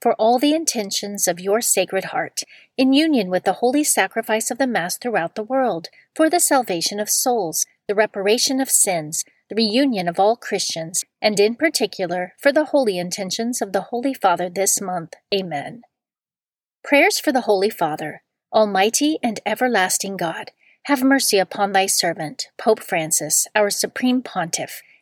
for all the intentions of your Sacred Heart, in union with the holy sacrifice of the Mass throughout the world, for the salvation of souls, the reparation of sins, the reunion of all Christians, and in particular for the holy intentions of the Holy Father this month. Amen. Prayers for the Holy Father. Almighty and everlasting God, have mercy upon thy servant, Pope Francis, our Supreme Pontiff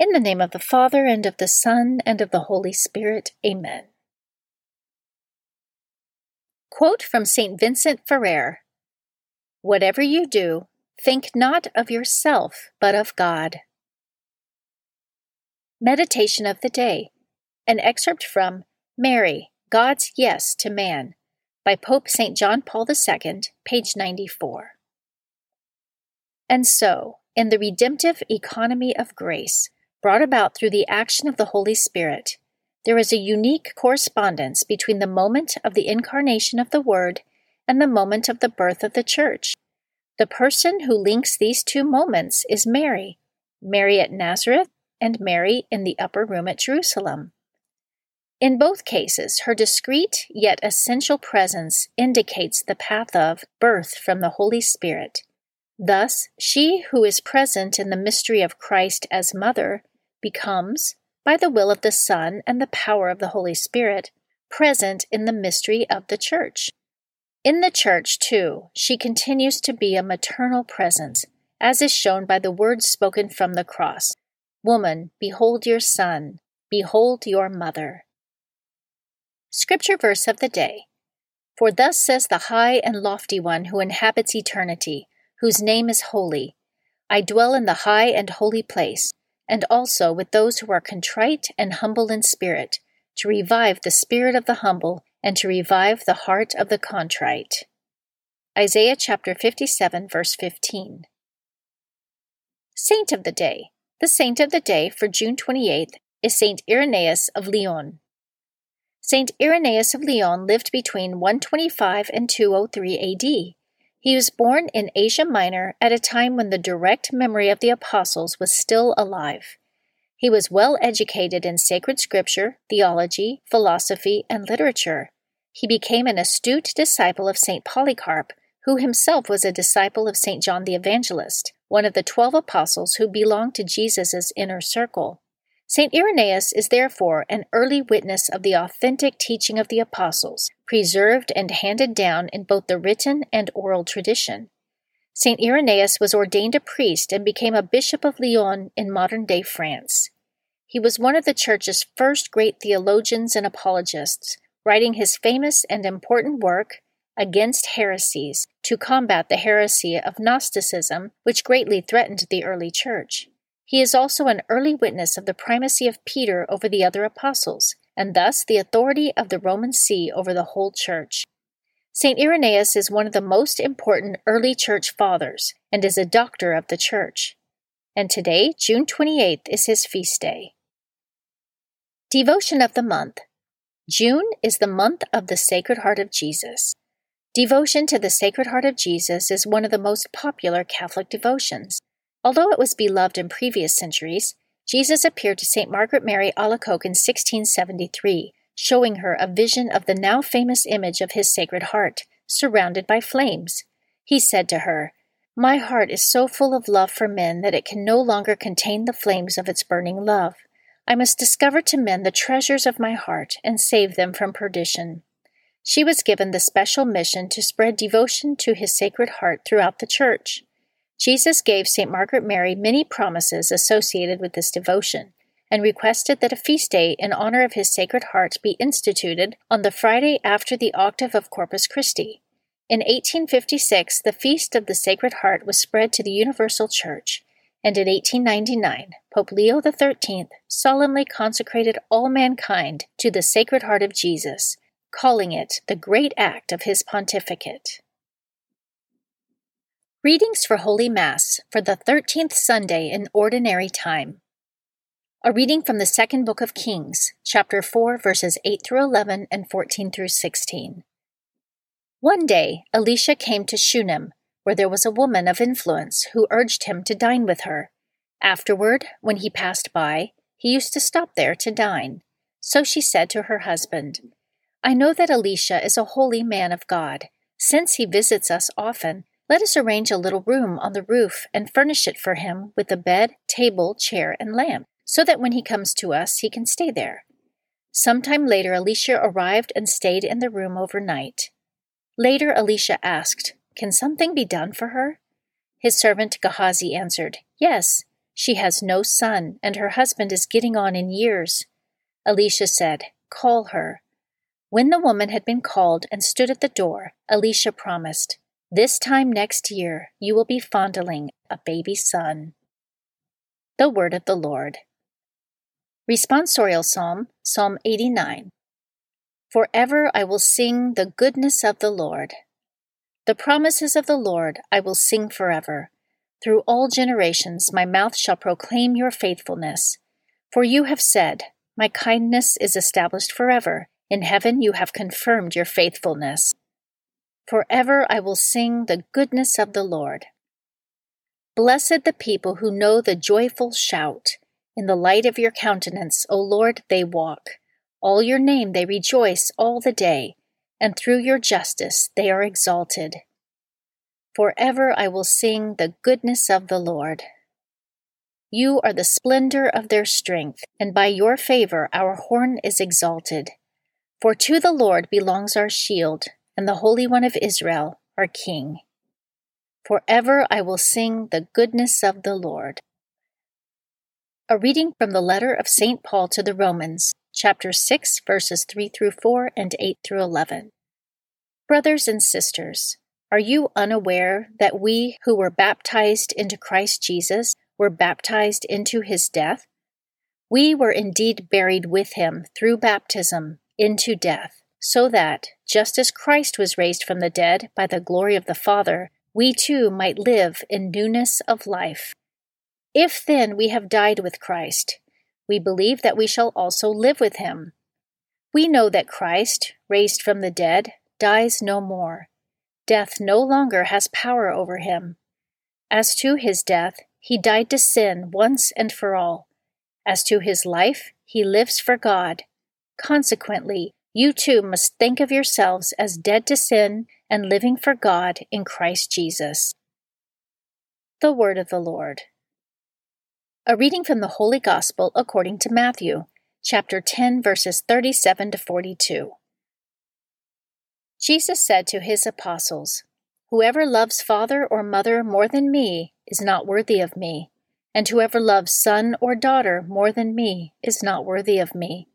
In the name of the Father, and of the Son, and of the Holy Spirit. Amen. Quote from St. Vincent Ferrer Whatever you do, think not of yourself, but of God. Meditation of the Day. An excerpt from Mary, God's Yes to Man, by Pope St. John Paul II, page 94. And so, in the redemptive economy of grace, brought about through the action of the Holy Spirit, there is a unique correspondence between the moment of the incarnation of the Word and the moment of the birth of the Church. The person who links these two moments is Mary, Mary at Nazareth and Mary in the upper room at Jerusalem. In both cases, her discreet yet essential presence indicates the path of birth from the Holy Spirit. Thus, she who is present in the mystery of Christ as mother becomes, by the will of the Son and the power of the Holy Spirit, present in the mystery of the Church. In the Church, too, she continues to be a maternal presence, as is shown by the words spoken from the cross Woman, behold your Son, behold your Mother. Scripture verse of the day For thus says the high and lofty one who inhabits eternity, whose name is holy I dwell in the high and holy place and also with those who are contrite and humble in spirit, to revive the spirit of the humble and to revive the heart of the contrite. Isaiah chapter 57, verse 15. Saint of the Day. The saint of the day for June 28th is Saint Irenaeus of Lyon. Saint Irenaeus of Lyon lived between 125 and 203 AD. He was born in Asia Minor at a time when the direct memory of the apostles was still alive. He was well educated in sacred scripture, theology, philosophy, and literature. He became an astute disciple of St. Polycarp, who himself was a disciple of St. John the Evangelist, one of the twelve apostles who belonged to Jesus' inner circle. St. Irenaeus is therefore an early witness of the authentic teaching of the apostles, preserved and handed down in both the written and oral tradition. St. Irenaeus was ordained a priest and became a bishop of Lyon in modern day France. He was one of the Church's first great theologians and apologists, writing his famous and important work, Against Heresies, to combat the heresy of Gnosticism, which greatly threatened the early Church. He is also an early witness of the primacy of Peter over the other apostles, and thus the authority of the Roman See over the whole Church. St. Irenaeus is one of the most important early Church fathers and is a doctor of the Church. And today, June 28th, is his feast day. Devotion of the Month June is the month of the Sacred Heart of Jesus. Devotion to the Sacred Heart of Jesus is one of the most popular Catholic devotions. Although it was beloved in previous centuries, Jesus appeared to St. Margaret Mary Alacoque in 1673, showing her a vision of the now famous image of his Sacred Heart, surrounded by flames. He said to her, My heart is so full of love for men that it can no longer contain the flames of its burning love. I must discover to men the treasures of my heart and save them from perdition. She was given the special mission to spread devotion to his Sacred Heart throughout the Church. Jesus gave St. Margaret Mary many promises associated with this devotion and requested that a feast day in honor of his Sacred Heart be instituted on the Friday after the octave of Corpus Christi. In 1856, the Feast of the Sacred Heart was spread to the Universal Church, and in 1899, Pope Leo XIII solemnly consecrated all mankind to the Sacred Heart of Jesus calling it the great act of his pontificate. Readings for Holy Mass for the 13th Sunday in Ordinary Time. A reading from the second book of Kings, chapter 4, verses 8 through 11 and 14 through 16. One day, Elisha came to Shunem, where there was a woman of influence who urged him to dine with her. Afterward, when he passed by, he used to stop there to dine. So she said to her husband, I know that Elisha is a holy man of God. Since he visits us often, let us arrange a little room on the roof and furnish it for him with a bed, table, chair, and lamp, so that when he comes to us, he can stay there. Some time later, Elisha arrived and stayed in the room overnight. Later, Elisha asked, Can something be done for her? His servant Gehazi answered, Yes, she has no son, and her husband is getting on in years. Elisha said, Call her. When the woman had been called and stood at the door, Elisha promised, This time next year you will be fondling a baby son. The Word of the Lord. Responsorial Psalm, Psalm 89. Forever I will sing the goodness of the Lord. The promises of the Lord I will sing forever. Through all generations my mouth shall proclaim your faithfulness. For you have said, My kindness is established forever in heaven you have confirmed your faithfulness. Forever I will sing the goodness of the Lord. Blessed the people who know the joyful shout. In the light of your countenance, O Lord, they walk. All your name they rejoice all the day, and through your justice they are exalted. Forever I will sing the goodness of the Lord. You are the splendor of their strength, and by your favor our horn is exalted. For to the Lord belongs our shield, and the Holy One of Israel, our King. Forever I will sing the goodness of the Lord. A reading from the letter of St. Paul to the Romans, chapter 6, verses 3 through 4 and 8 through 11. Brothers and sisters, are you unaware that we who were baptized into Christ Jesus were baptized into his death? We were indeed buried with him through baptism into death, so that, just as Christ was raised from the dead by the glory of the Father, we too might live in newness of life. If then we have died with Christ, we believe that we shall also live with him. We know that Christ, raised from the dead, dies no more. Death no longer has power over him. As to his death, he died to sin once and for all. As to his life, he lives for God Consequently, you too must think of yourselves as dead to sin and living for God in Christ Jesus. The Word of the Lord. A reading from the Holy Gospel according to Matthew, chapter 10, verses 37 to 42. Jesus said to his apostles, Whoever loves father or mother more than me is not worthy of me, and whoever loves son or daughter more than me is not worthy of me.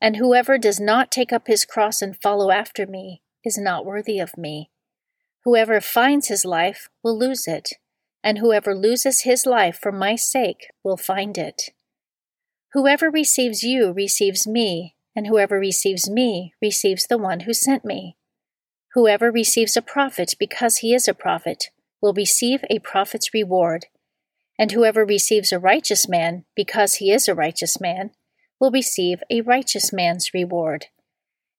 And whoever does not take up his cross and follow after me is not worthy of me. Whoever finds his life will lose it, and whoever loses his life for my sake will find it. Whoever receives you receives me, and whoever receives me receives the one who sent me. Whoever receives a prophet because he is a prophet will receive a prophet's reward, and whoever receives a righteous man because he is a righteous man will receive a righteous man's reward.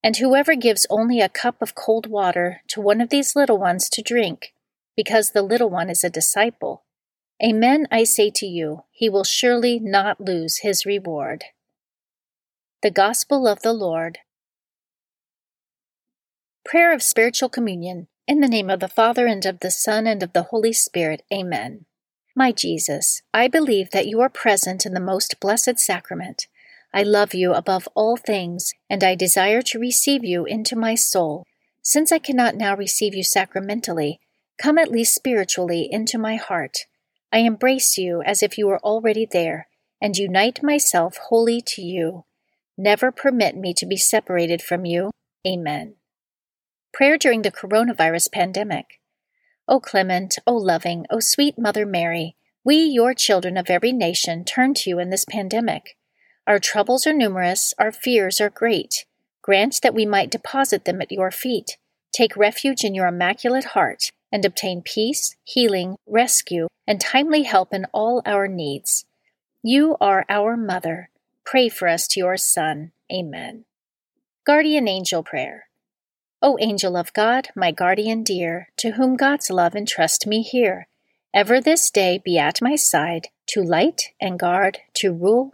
And whoever gives only a cup of cold water to one of these little ones to drink, because the little one is a disciple, Amen, I say to you, he will surely not lose his reward. The Gospel of the Lord. Prayer of Spiritual Communion. In the name of the Father, and of the Son, and of the Holy Spirit. Amen. My Jesus, I believe that you are present in the most blessed sacrament. I love you above all things, and I desire to receive you into my soul. Since I cannot now receive you sacramentally, come at least spiritually into my heart. I embrace you as if you were already there, and unite myself wholly to you. Never permit me to be separated from you. Amen. Prayer during the coronavirus pandemic. O clement, O loving, O sweet Mother Mary, we, your children of every nation, turn to you in this pandemic. Our troubles are numerous, our fears are great. Grant that we might deposit them at your feet, take refuge in your immaculate heart, and obtain peace, healing, rescue, and timely help in all our needs. You are our Mother. Pray for us to your Son. Amen. Guardian Angel Prayer. O angel of God, my guardian dear, to whom God's love entrust me here, ever this day be at my side, to light and guard, to rule